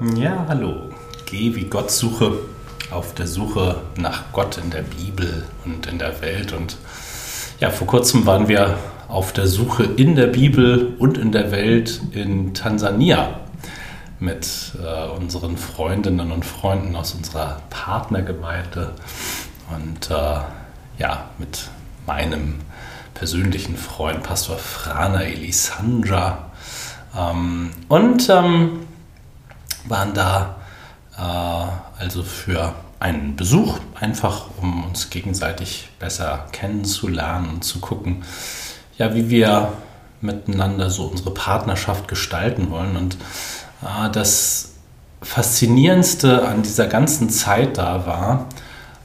Ja, hallo. Geh wie Gott suche, auf der Suche nach Gott in der Bibel und in der Welt. Und ja, vor kurzem waren wir auf der Suche in der Bibel und in der Welt in Tansania mit äh, unseren Freundinnen und Freunden aus unserer Partnergemeinde und äh, ja, mit meinem persönlichen Freund Pastor Frana Elisandra. Ähm, und ähm, waren da äh, also für einen Besuch, einfach um uns gegenseitig besser kennenzulernen und zu gucken, ja, wie wir miteinander so unsere Partnerschaft gestalten wollen. Und äh, das Faszinierendste an dieser ganzen Zeit da war,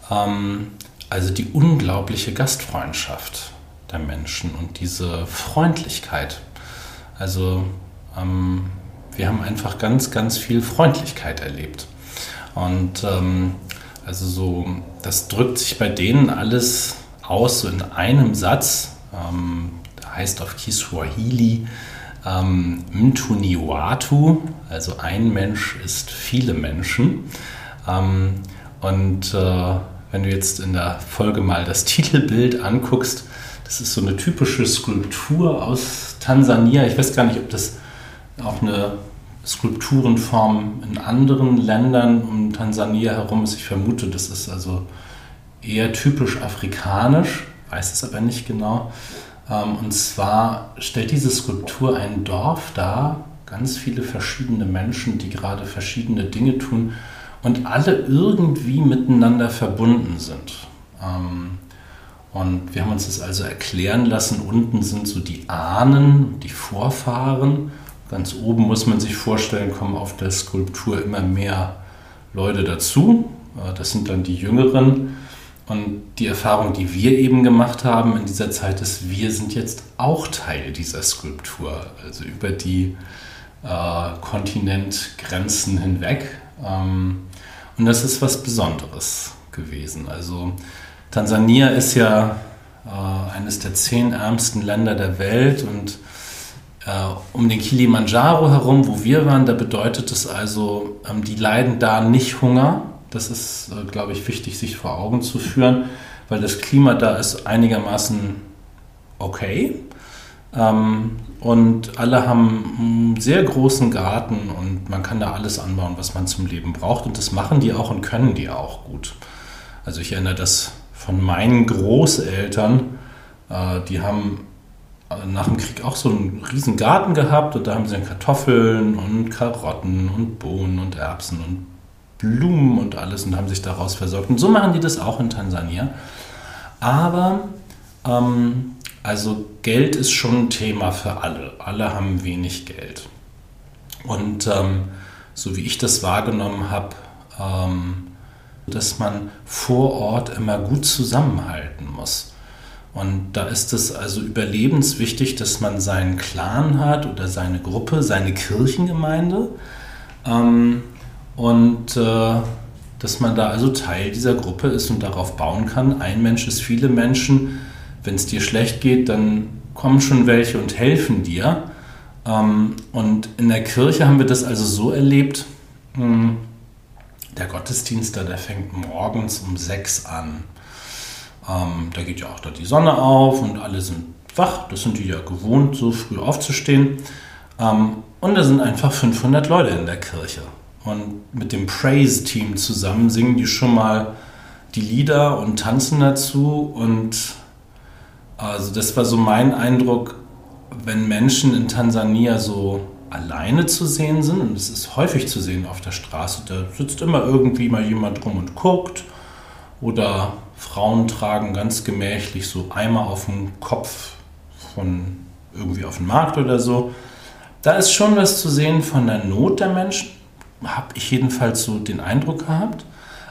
ähm, also die unglaubliche Gastfreundschaft der Menschen und diese Freundlichkeit. Also ähm, wir haben einfach ganz, ganz viel Freundlichkeit erlebt. Und ähm, also so, das drückt sich bei denen alles aus, so in einem Satz, ähm, heißt auf Kiswahili ähm, Mtuniwatu, also ein Mensch ist viele Menschen. Ähm, und äh, wenn du jetzt in der Folge mal das Titelbild anguckst, das ist so eine typische Skulptur aus Tansania. Ich weiß gar nicht, ob das auch eine Skulpturenform in anderen Ländern um Tansania herum ist. Ich vermute, das ist also eher typisch afrikanisch, weiß es aber nicht genau. Ähm, und zwar stellt diese Skulptur ein Dorf dar, ganz viele verschiedene Menschen, die gerade verschiedene Dinge tun und alle irgendwie miteinander verbunden sind. Ähm, und wir haben uns das also erklären lassen, unten sind so die Ahnen, die Vorfahren Ganz oben muss man sich vorstellen, kommen auf der Skulptur immer mehr Leute dazu. Äh, das sind dann die Jüngeren. Und die Erfahrung, die wir eben gemacht haben in dieser Zeit, ist, wir sind jetzt auch Teil dieser Skulptur. Also über die äh, Kontinentgrenzen hinweg. Ähm, und das ist was Besonderes gewesen. Also Tansania ist ja äh, eines der zehn ärmsten Länder der Welt und um den Kilimanjaro herum, wo wir waren, da bedeutet es also, ähm, die leiden da nicht Hunger. Das ist, äh, glaube ich, wichtig, sich vor Augen zu führen, weil das Klima da ist einigermaßen okay. Ähm, und alle haben einen sehr großen Garten und man kann da alles anbauen, was man zum Leben braucht. Und das machen die auch und können die auch gut. Also ich erinnere das von meinen Großeltern. Äh, die haben nach dem Krieg auch so einen riesen Garten gehabt und da haben sie dann Kartoffeln und Karotten und Bohnen und Erbsen und Blumen und alles und haben sich daraus versorgt. Und so machen die das auch in Tansania. Aber ähm, also Geld ist schon ein Thema für alle. Alle haben wenig Geld. Und ähm, so wie ich das wahrgenommen habe, ähm, dass man vor Ort immer gut zusammenhalten muss. Und da ist es also überlebenswichtig, dass man seinen Clan hat oder seine Gruppe, seine Kirchengemeinde. Ähm, und äh, dass man da also Teil dieser Gruppe ist und darauf bauen kann. Ein Mensch ist viele Menschen. Wenn es dir schlecht geht, dann kommen schon welche und helfen dir. Ähm, und in der Kirche haben wir das also so erlebt. Mh, hm, der Gottesdienst da, der fängt morgens um sechs an. Ähm, da geht ja auch da die Sonne auf und alle sind wach. Das sind die ja gewohnt, so früh aufzustehen. Ähm, und da sind einfach 500 Leute in der Kirche. Und mit dem Praise-Team zusammen singen die schon mal die Lieder und tanzen dazu. Und also das war so mein Eindruck, wenn Menschen in Tansania so alleine zu sehen sind, und es ist häufig zu sehen auf der Straße, da sitzt immer irgendwie mal jemand rum und guckt oder Frauen tragen ganz gemächlich so Eimer auf dem Kopf von irgendwie auf dem Markt oder so. Da ist schon was zu sehen von der Not der Menschen, habe ich jedenfalls so den Eindruck gehabt.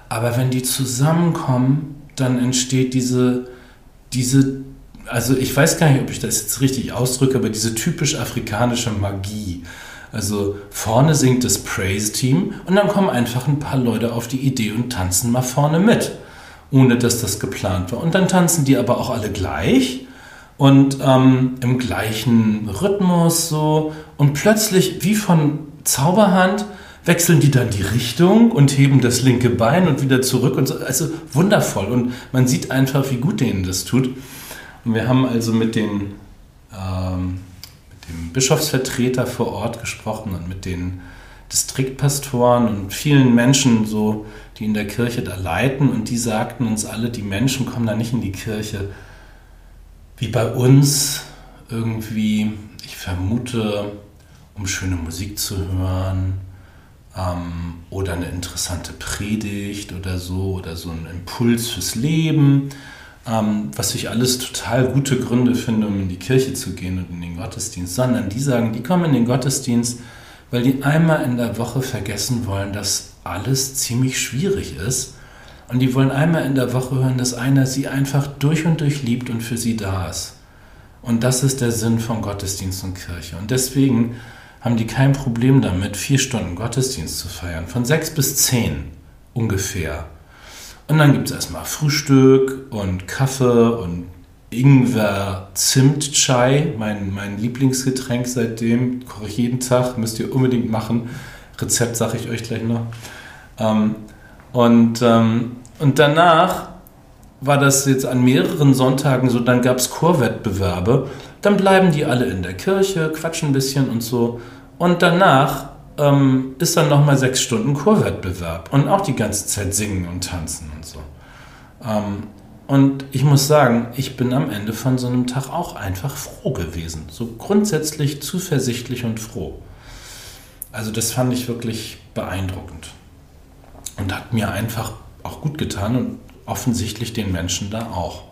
Aber wenn die zusammenkommen, dann entsteht diese, diese, also ich weiß gar nicht, ob ich das jetzt richtig ausdrücke, aber diese typisch afrikanische Magie. Also vorne singt das Praise-Team und dann kommen einfach ein paar Leute auf die Idee und tanzen mal vorne mit ohne dass das geplant war. Und dann tanzen die aber auch alle gleich und ähm, im gleichen Rhythmus so. Und plötzlich, wie von Zauberhand, wechseln die dann die Richtung und heben das linke Bein und wieder zurück und so. Also wundervoll. Und man sieht einfach, wie gut denen das tut. Und wir haben also mit, den, ähm, mit dem Bischofsvertreter vor Ort gesprochen und mit den Distriktpastoren und vielen Menschen, so, die in der Kirche da leiten. Und die sagten uns alle, die Menschen kommen da nicht in die Kirche wie bei uns irgendwie, ich vermute, um schöne Musik zu hören ähm, oder eine interessante Predigt oder so oder so ein Impuls fürs Leben, ähm, was ich alles total gute Gründe finde, um in die Kirche zu gehen und in den Gottesdienst, sondern die sagen, die kommen in den Gottesdienst, weil die einmal in der Woche vergessen wollen, dass alles ziemlich schwierig ist. Und die wollen einmal in der Woche hören, dass einer sie einfach durch und durch liebt und für sie da ist. Und das ist der Sinn von Gottesdienst und Kirche. Und deswegen haben die kein Problem damit, vier Stunden Gottesdienst zu feiern, von sechs bis zehn ungefähr. Und dann gibt es erstmal Frühstück und Kaffee und Ingwer Zimt Chai, mein, mein Lieblingsgetränk seitdem, koche ich jeden Tag, müsst ihr unbedingt machen. Rezept sage ich euch gleich noch. Ähm, und, ähm, und danach war das jetzt an mehreren Sonntagen so, dann gab es Chorwettbewerbe, dann bleiben die alle in der Kirche, quatschen ein bisschen und so. Und danach ähm, ist dann nochmal sechs Stunden Chorwettbewerb und auch die ganze Zeit singen und tanzen und so. Ähm, und ich muss sagen, ich bin am Ende von so einem Tag auch einfach froh gewesen. So grundsätzlich zuversichtlich und froh. Also das fand ich wirklich beeindruckend. Und hat mir einfach auch gut getan und offensichtlich den Menschen da auch.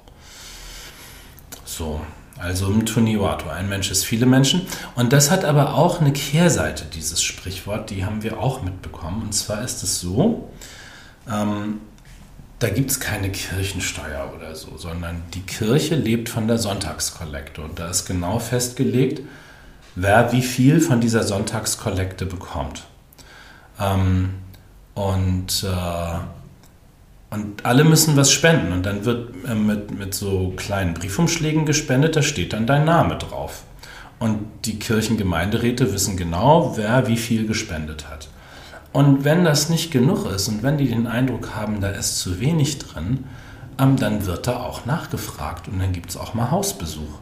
So, also im Tuniwato. Ein Mensch ist viele Menschen. Und das hat aber auch eine Kehrseite, dieses Sprichwort, die haben wir auch mitbekommen. Und zwar ist es so, ähm, da gibt es keine Kirchensteuer oder so, sondern die Kirche lebt von der Sonntagskollekte. Und da ist genau festgelegt, wer wie viel von dieser Sonntagskollekte bekommt. Ähm, und äh, und alle müssen was spenden. Und dann wird äh, mit, mit so kleinen Briefumschlägen gespendet, da steht dann dein Name drauf. Und die Kirchengemeinderäte wissen genau, wer wie viel gespendet hat. Und wenn das nicht genug ist und wenn die den Eindruck haben, da ist zu wenig drin, ähm, dann wird da auch nachgefragt und dann gibt es auch mal Hausbesuch.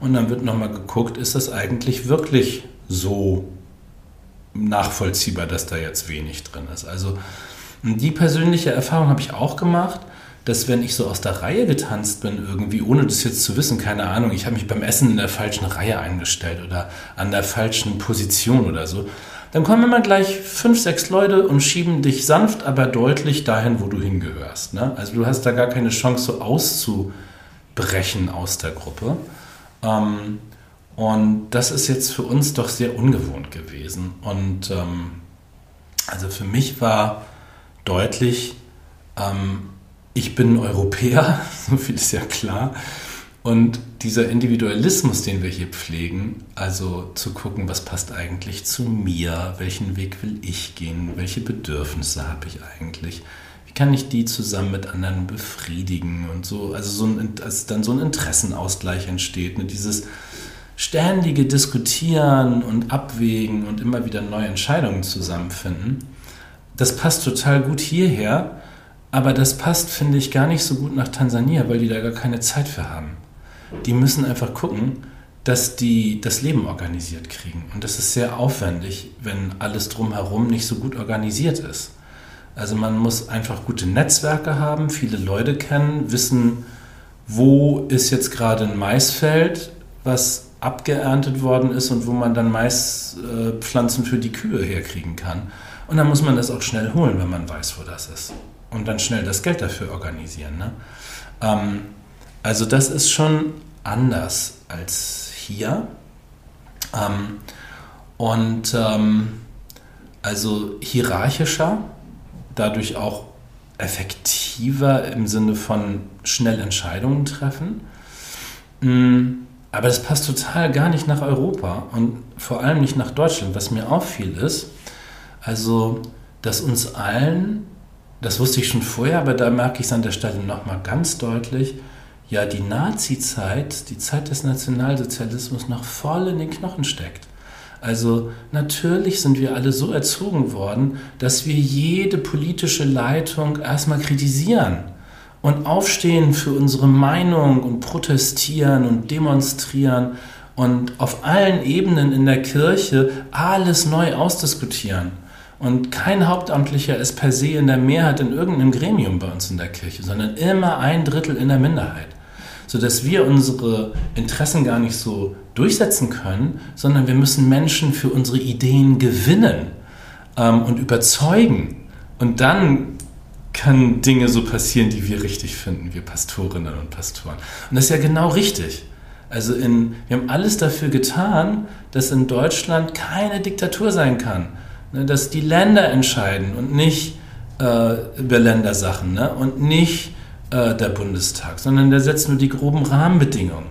Und dann wird nochmal geguckt, ist das eigentlich wirklich so nachvollziehbar, dass da jetzt wenig drin ist. Also die persönliche Erfahrung habe ich auch gemacht, dass wenn ich so aus der Reihe getanzt bin, irgendwie, ohne das jetzt zu wissen, keine Ahnung, ich habe mich beim Essen in der falschen Reihe eingestellt oder an der falschen Position oder so, dann kommen immer gleich fünf, sechs Leute und schieben dich sanft, aber deutlich dahin, wo du hingehörst. Ne? Also du hast da gar keine Chance, so auszubrechen aus der Gruppe. Ähm, und das ist jetzt für uns doch sehr ungewohnt gewesen. Und ähm, also für mich war deutlich, ähm, ich bin Europäer, so viel ist ja klar. Und dieser Individualismus, den wir hier pflegen, also zu gucken, was passt eigentlich zu mir, welchen Weg will ich gehen, welche Bedürfnisse habe ich eigentlich, kann ich die zusammen mit anderen befriedigen und so, also so ein, als dann so ein Interessenausgleich entsteht, ne? dieses ständige Diskutieren und Abwägen und immer wieder neue Entscheidungen zusammenfinden das passt total gut hierher, aber das passt, finde ich, gar nicht so gut nach Tansania, weil die da gar keine Zeit für haben. Die müssen einfach gucken, dass die das Leben organisiert kriegen. Und das ist sehr aufwendig, wenn alles drumherum nicht so gut organisiert ist. Also man muss einfach gute Netzwerke haben, viele Leute kennen, wissen, wo ist jetzt gerade ein Maisfeld, was abgeerntet worden ist und wo man dann Maispflanzen für die Kühe herkriegen kann. Und dann muss man das auch schnell holen, wenn man weiß, wo das ist. Und dann schnell das Geld dafür organisieren. Ne? Ähm, also das ist schon anders als hier. Ähm, und ähm, also hierarchischer, dadurch auch effektiver im Sinne von schnell Entscheidungen treffen. Mm, aber das passt total gar nicht nach Europa und vor allem nicht nach Deutschland. Was mir auffiel ist, also, dass uns allen, das wusste ich schon vorher, aber da merke ich es an der Stelle nochmal ganz deutlich, ja, die Nazi-Zeit, die Zeit des Nationalsozialismus noch voll in den Knochen steckt. Also natürlich sind wir alle so erzogen worden, dass wir jede politische Leitung erstmal kritisieren und aufstehen für unsere Meinung und protestieren und demonstrieren und auf allen Ebenen in der Kirche alles neu ausdiskutieren. Und kein Hauptamtlicher ist per se in der Mehrheit in irgendeinem Gremium bei uns in der Kirche, sondern immer ein Drittel in der Minderheit. Sodass wir unsere Interessen gar nicht so durchsetzen können, sondern wir müssen Menschen für unsere Ideen gewinnen ähm, und überzeugen. Und dann können Dinge so passieren, die wir richtig finden, wir Pastorinnen und Pastoren. Und das ist ja genau richtig. Also in, wir haben alles dafür getan, dass in Deutschland keine Diktatur sein kann. Ne, dass die Länder entscheiden und nicht äh, über Ländersachen ne? und nicht äh, der Bundestag, sondern der setzt nur die groben Rahmenbedingungen.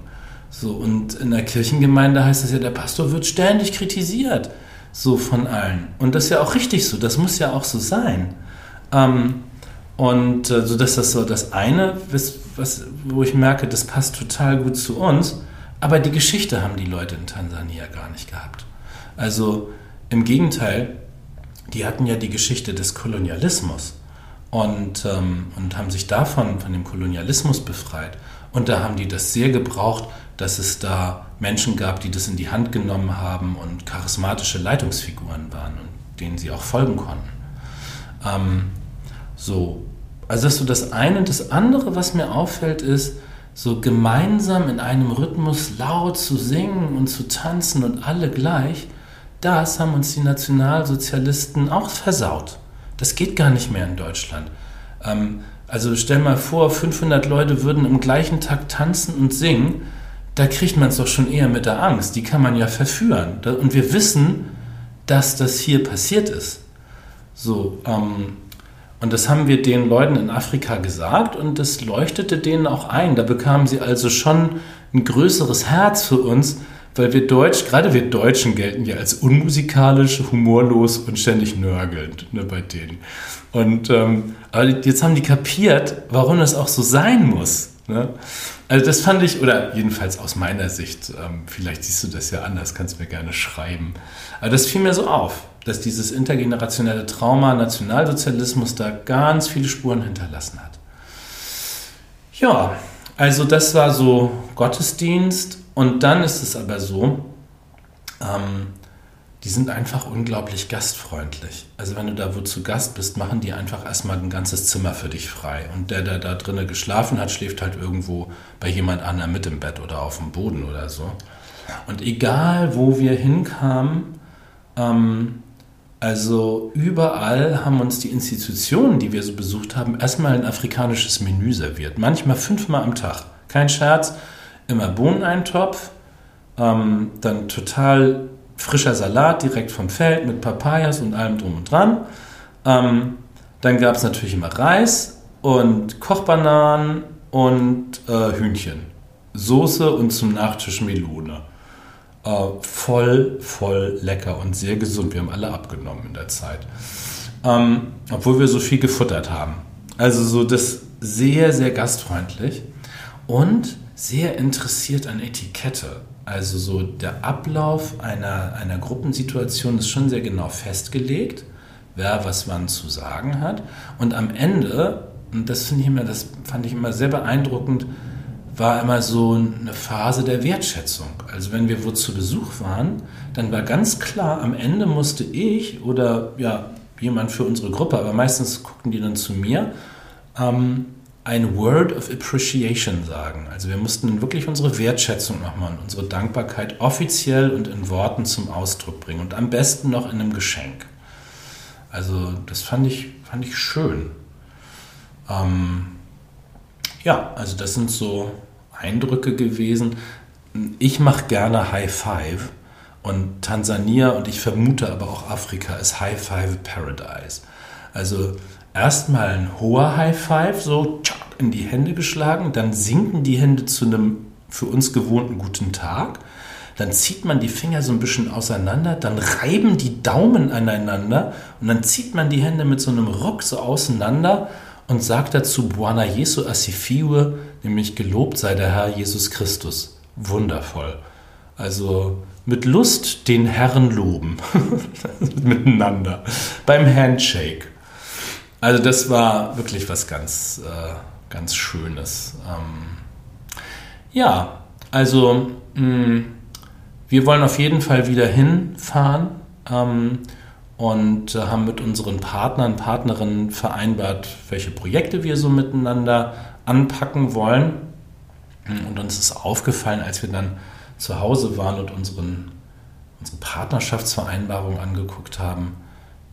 So, und in der Kirchengemeinde heißt das ja, der Pastor wird ständig kritisiert, so von allen. Und das ist ja auch richtig so, das muss ja auch so sein. Ähm, und äh, so dass das so das eine, was, was, wo ich merke, das passt total gut zu uns, aber die Geschichte haben die Leute in Tansania gar nicht gehabt. Also im Gegenteil, die hatten ja die Geschichte des Kolonialismus und, ähm, und haben sich davon, von dem Kolonialismus befreit. Und da haben die das sehr gebraucht, dass es da Menschen gab, die das in die Hand genommen haben und charismatische Leitungsfiguren waren und denen sie auch folgen konnten. Ähm, so, also das ist so das eine. Und das andere, was mir auffällt, ist, so gemeinsam in einem Rhythmus laut zu singen und zu tanzen und alle gleich, das haben uns die Nationalsozialisten auch versaut. Das geht gar nicht mehr in Deutschland. Ähm, also stell mal vor, 500 Leute würden im gleichen Takt tanzen und singen. Da kriegt man es doch schon eher mit der Angst. Die kann man ja verführen. Und wir wissen, dass das hier passiert ist. So, ähm, und das haben wir den Leuten in Afrika gesagt und das leuchtete denen auch ein. Da bekamen sie also schon ein größeres Herz für uns, weil wir Deutsch, gerade wir Deutschen gelten ja als unmusikalisch, humorlos und ständig nörgelnd ne, bei denen. Und ähm, aber jetzt haben die kapiert, warum das auch so sein muss. Ne? Also das fand ich, oder jedenfalls aus meiner Sicht, ähm, vielleicht siehst du das ja anders, kannst mir gerne schreiben. Aber das fiel mir so auf, dass dieses intergenerationelle Trauma Nationalsozialismus da ganz viele Spuren hinterlassen hat. Ja, also das war so Gottesdienst und dann ist es aber so, ähm, die sind einfach unglaublich gastfreundlich. Also wenn du da wo zu Gast bist, machen die einfach erstmal ein ganzes Zimmer für dich frei. Und der, der da drinnen geschlafen hat, schläft halt irgendwo bei jemand anderem mit im Bett oder auf dem Boden oder so. Und egal, wo wir hinkamen, ähm, also überall haben uns die Institutionen, die wir so besucht haben, erstmal ein afrikanisches Menü serviert. Manchmal fünfmal am Tag. Kein Scherz immer Bohneneintopf, ähm, dann total frischer Salat direkt vom Feld mit Papayas und allem drum und dran. Ähm, dann gab es natürlich immer Reis und Kochbananen und äh, Hühnchen. Soße und zum Nachtisch Melone. Äh, voll, voll lecker und sehr gesund. Wir haben alle abgenommen in der Zeit. Ähm, obwohl wir so viel gefuttert haben. Also so das sehr, sehr gastfreundlich. Und sehr interessiert an Etikette. Also so der Ablauf einer, einer Gruppensituation ist schon sehr genau festgelegt, wer was wann zu sagen hat. Und am Ende, und das ich immer, das fand ich immer sehr beeindruckend, war immer so eine Phase der Wertschätzung. Also wenn wir wo zu Besuch waren, dann war ganz klar, am Ende musste ich oder ja, jemand für unsere Gruppe, aber meistens guckten die dann zu mir, ähm, ein Word of Appreciation sagen. Also wir mussten wirklich unsere Wertschätzung nochmal und unsere Dankbarkeit offiziell und in Worten zum Ausdruck bringen und am besten noch in einem Geschenk. Also das fand ich, fand ich schön. Ähm, ja, also das sind so Eindrücke gewesen. Ich mache gerne High Five und Tansania und ich vermute aber auch Afrika ist High Five Paradise. Also erstmal ein hoher High Five, so in die Hände geschlagen, dann sinken die Hände zu einem für uns gewohnten guten Tag. Dann zieht man die Finger so ein bisschen auseinander, dann reiben die Daumen aneinander und dann zieht man die Hände mit so einem Ruck so auseinander und sagt dazu Buana Jesu Asifiwe, nämlich gelobt sei der Herr Jesus Christus. Wundervoll. Also mit Lust den Herrn loben. Miteinander. Beim Handshake. Also das war wirklich was ganz, äh, ganz Schönes. Ähm, ja, also mh, mm, wir wollen auf jeden Fall wieder hinfahren ähm, und äh, haben mit unseren Partnern, Partnerinnen vereinbart, welche Projekte wir so miteinander anpacken wollen. Und uns ist aufgefallen, als wir dann zu Hause waren und unseren, unsere Partnerschaftsvereinbarung angeguckt haben,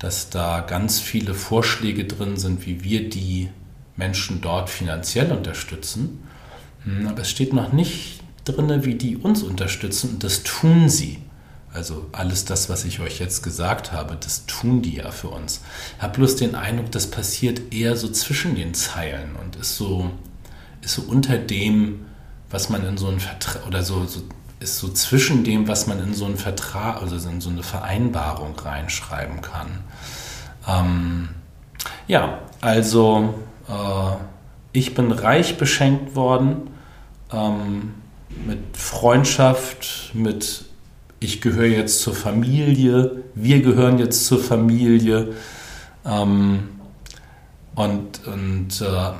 dass da ganz viele Vorschläge drin sind, wie wir die Menschen dort finanziell unterstützen. Hm, aber es steht noch nicht drin, wie die uns unterstützen und das tun sie. Also alles das, was ich euch jetzt gesagt habe, das tun die ja für uns. Ich habe bloß den Eindruck, das passiert eher so zwischen den Zeilen und ist so, ist so unter dem, was man in so einen Vertrag oder so, so, ist so zwischen dem, was man in so einen Vertrag, also in so eine Vereinbarung reinschreiben kann. Ähm, ja, also äh, ich bin reich beschenkt worden ähm, mit Freundschaft, mit ich gehöre jetzt zur Familie, wir gehören jetzt zur Familie. Ähm, und und äh,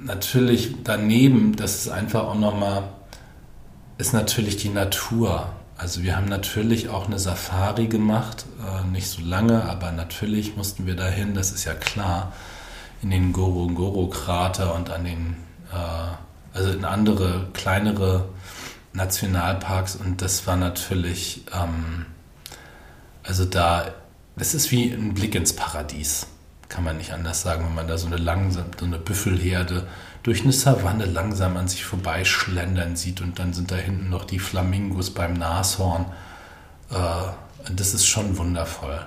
natürlich daneben, das ist einfach auch nochmal, ist natürlich die Natur. Also wir haben natürlich auch eine Safari gemacht, äh, nicht so lange, aber natürlich mussten wir dahin, das ist ja klar, in den Ngorongoro-Krater und an den, äh, also in andere, kleinere Nationalparks und das war natürlich, ähm, also da, das ist wie ein Blick ins Paradies, kann man nicht anders sagen, wenn man da so eine langsam, so eine Büffelherde durch eine Savanne langsam an sich vorbeischlendern sieht und dann sind da hinten noch die Flamingos beim Nashorn. Äh, das ist schon wundervoll.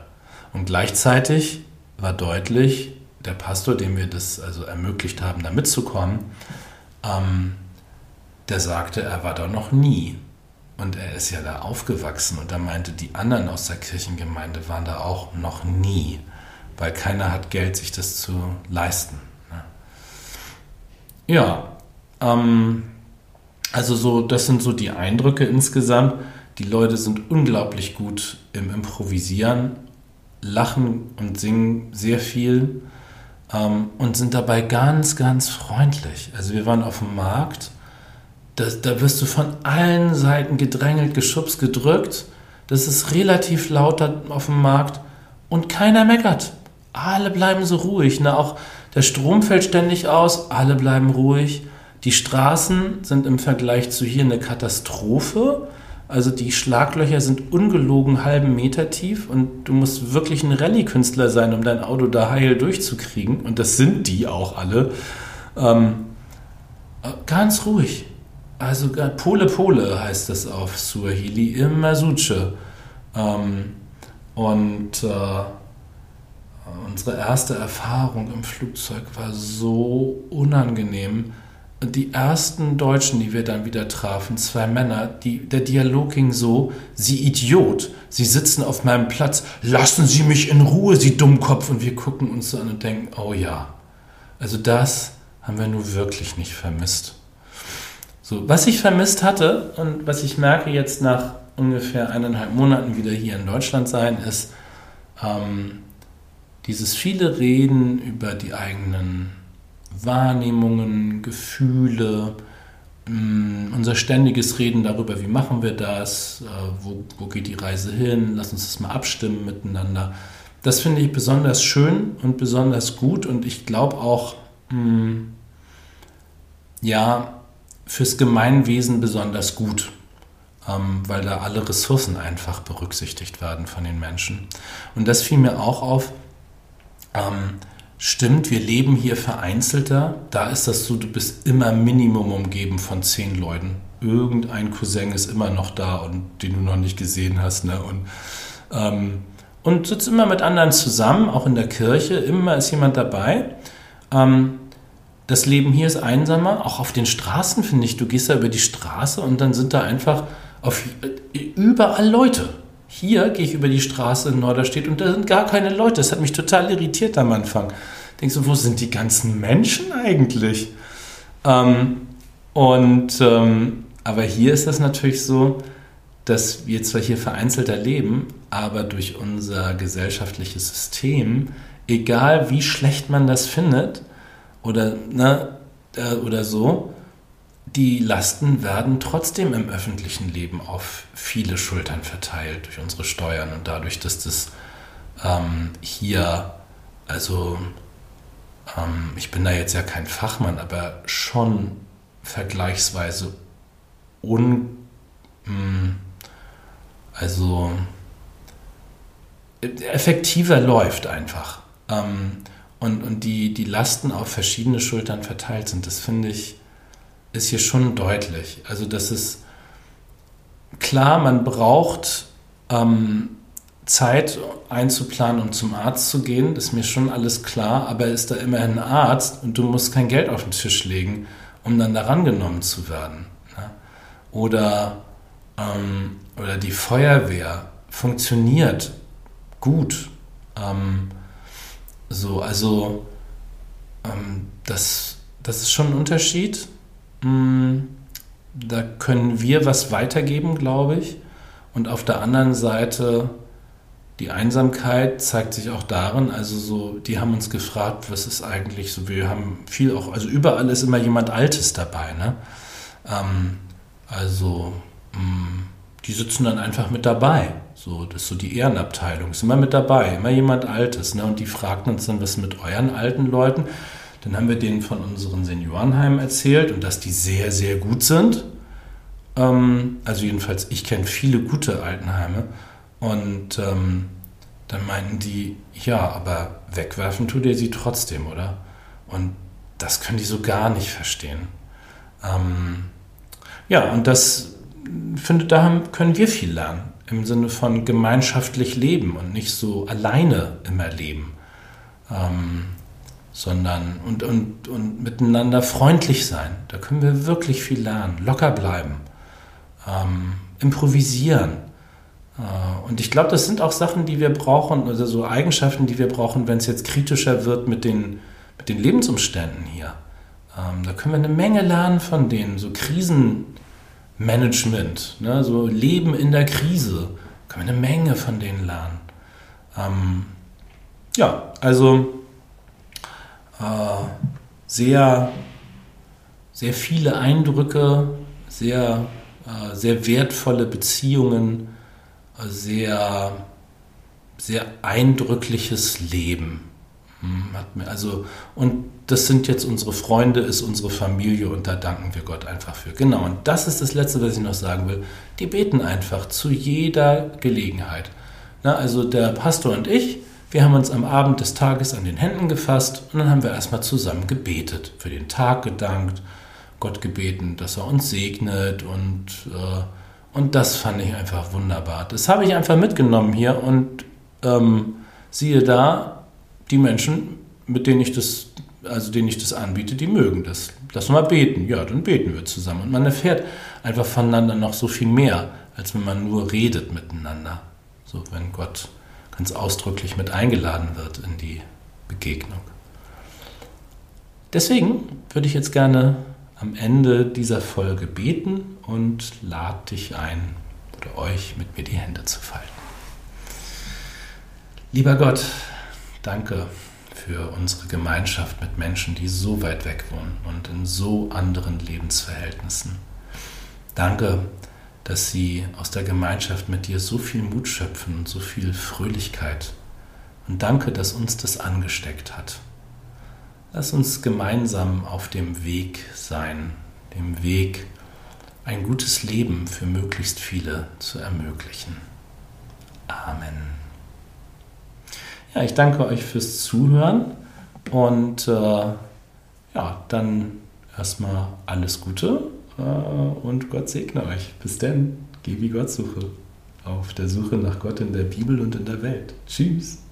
Und gleichzeitig war deutlich, der Pastor, dem wir das also ermöglicht haben, da mitzukommen, ähm, der sagte, er war da noch nie. Und er ist ja da aufgewachsen und er meinte, die anderen aus der Kirchengemeinde waren da auch noch nie, weil keiner hat Geld, sich das zu leisten. Ja, ähm, also so, das sind so die Eindrücke insgesamt. Die Leute sind unglaublich gut im Improvisieren, lachen und singen sehr viel ähm, und sind dabei ganz, ganz freundlich. Also wir waren auf dem Markt das, da wirst du von allen Seiten gedrängelt, geschubst, gedrückt. Das ist relativ laut auf dem Markt und keiner meckert. Alle bleiben so ruhig. Ne? Auch der Strom fällt ständig aus, alle bleiben ruhig. Die Straßen sind im Vergleich zu hier eine Katastrophe. Also die Schlaglöcher sind ungelogen halben Meter tief und du musst wirklich ein Rallye-Künstler sein, um dein Auto da heil durchzukriegen. Und das sind die auch alle. Ähm, ganz ruhig. Also Pole Pole heißt das auf Suahili im Masuche. Ähm, und äh, unsere erste Erfahrung im Flugzeug war so unangenehm. Die ersten Deutschen, die wir dann wieder trafen, zwei Männer, die, der Dialog ging so, Sie Idiot, Sie sitzen auf meinem Platz, lassen Sie mich in Ruhe, Sie Dummkopf. Und wir gucken uns an und denken, oh ja, also das haben wir nur wirklich nicht vermisst. So, was ich vermisst hatte und was ich merke jetzt nach ungefähr eineinhalb Monaten wieder hier in Deutschland sein, ist ähm, dieses viele Reden über die eigenen Wahrnehmungen, Gefühle, ähm, unser ständiges Reden darüber, wie machen wir das, äh, wo, wo geht die Reise hin, lass uns das mal abstimmen miteinander. Das finde ich besonders schön und besonders gut und ich glaube auch, mh, hm, ja, fürs Gemeinwesen besonders gut, ähm, weil da alle Ressourcen einfach berücksichtigt werden von den Menschen. Und das fiel mir auch auf. Ähm, stimmt, wir leben hier vereinzelter. Da ist das so, du bist immer Minimum umgeben von zehn Leuten. Irgendein Cousin ist immer noch da und den du noch nicht gesehen hast. Ne? Und, ähm, und sitzt immer mit anderen zusammen, auch in der Kirche. Immer ist jemand dabei. Ähm, das Leben hier ist einsamer, auch auf den Straßen finde ich. Du gehst da über die Straße und dann sind da einfach auf, überall Leute. Hier gehe ich über die Straße in Norderstedt und da sind gar keine Leute. Das hat mich total irritiert am Anfang. Denkst du, wo sind die ganzen Menschen eigentlich? Ähm, und ähm, aber hier ist das natürlich so, dass wir zwar hier vereinzelter leben, aber durch unser gesellschaftliches System, egal wie schlecht man das findet oder, ne, äh, oder so, die Lasten werden trotzdem im öffentlichen Leben auf viele Schultern verteilt durch unsere Steuern und dadurch, dass das ähm, hier, also ähm, ich bin da jetzt ja kein Fachmann, aber schon vergleichsweise un, mh, hm, also effektiver läuft einfach. Ähm, und und die, die Lasten auf verschiedene Schultern verteilt sind, das finde ich ist hier schon deutlich. Also das ist klar, man braucht ähm, Zeit einzuplanen, um zum Arzt zu gehen, ist mir schon alles klar, aber ist da immerhin ein Arzt und du musst kein Geld auf den Tisch legen, um dann da rangenommen zu werden. Ne? Oder, ähm, oder die Feuerwehr funktioniert gut. Ähm, so, also ähm, das, das ist schon ein Unterschied. Mm, da können wir was weitergeben, glaube ich. Und auf der anderen Seite, die Einsamkeit zeigt sich auch darin, also so, die haben uns gefragt, was ist eigentlich so, wir haben viel auch, also überall ist immer jemand Altes dabei, ne? Ähm, also, mh, mm, die sitzen dann einfach mit dabei. So, das ist so die Ehrenabteilung, ist immer mit dabei, immer jemand Altes, ne? Und die fragten uns dann, was mit euren alten Leuten? Dann haben wir denen von unseren Seniorenheimen erzählt und dass die sehr, sehr gut sind. Ähm, also jedenfalls, ich kenne viele gute Altenheime. Und ähm, dann meinten die, ja, aber wegwerfen tut ihr sie trotzdem, oder? Und das können die so gar nicht verstehen. Ähm, ja, und das finde, da können wir viel lernen. Im Sinne von gemeinschaftlich leben und nicht so alleine immer leben. Ähm, sondern und, und, und miteinander freundlich sein. Da können wir wirklich viel lernen, locker bleiben, ähm, improvisieren. Äh, und ich glaube, das sind auch Sachen, die wir brauchen, also so Eigenschaften, die wir brauchen, wenn es jetzt kritischer wird mit den, mit den Lebensumständen hier. Ähm, da können wir eine Menge lernen von denen, so Krisenmanagement, ne, so Leben in der Krise, können wir eine Menge von denen lernen. Ähm, ja, also sehr, sehr viele Eindrücke, sehr, äh, sehr wertvolle Beziehungen, äh, sehr, sehr eindrückliches Leben. Hm, also, und das sind jetzt unsere Freunde, ist unsere Familie und da danken wir Gott einfach für. Genau, und das ist das Letzte, was ich noch sagen will. Die beten einfach zu jeder Gelegenheit. Na, also der Pastor und ich, wir haben uns am Abend des Tages an den Händen gefasst und dann haben wir erstmal zusammen gebetet, für den Tag gedankt, Gott gebeten, dass er uns segnet und, äh, und das fand ich einfach wunderbar. Das habe ich einfach mitgenommen hier und ähm, siehe da, die Menschen, mit denen ich das, also denen ich das anbiete, die mögen das. Lass mal beten. Ja, dann beten wir zusammen. Und man erfährt einfach voneinander noch so viel mehr, als wenn man nur redet miteinander. So, wenn Gott ganz ausdrücklich mit eingeladen wird in die Begegnung. Deswegen würde ich jetzt gerne am Ende dieser Folge beten und lade dich ein oder euch mit mir die Hände zu falten. Lieber Gott, danke für unsere Gemeinschaft mit Menschen, die so weit weg wohnen und in so anderen Lebensverhältnissen. Danke, dass sie aus der Gemeinschaft mit dir so viel Mut schöpfen und so viel Fröhlichkeit. Und danke, dass uns das angesteckt hat. Lass uns gemeinsam auf dem Weg sein, dem Weg, ein gutes Leben für möglichst viele zu ermöglichen. Amen. Ja, ich danke euch fürs Zuhören und äh, ja, dann erstmal alles Gute und Gott segne euch. Bis dann, geh wie Gott suche. Auf der Suche nach Gott in der Bibel und in der Welt. Tschüss.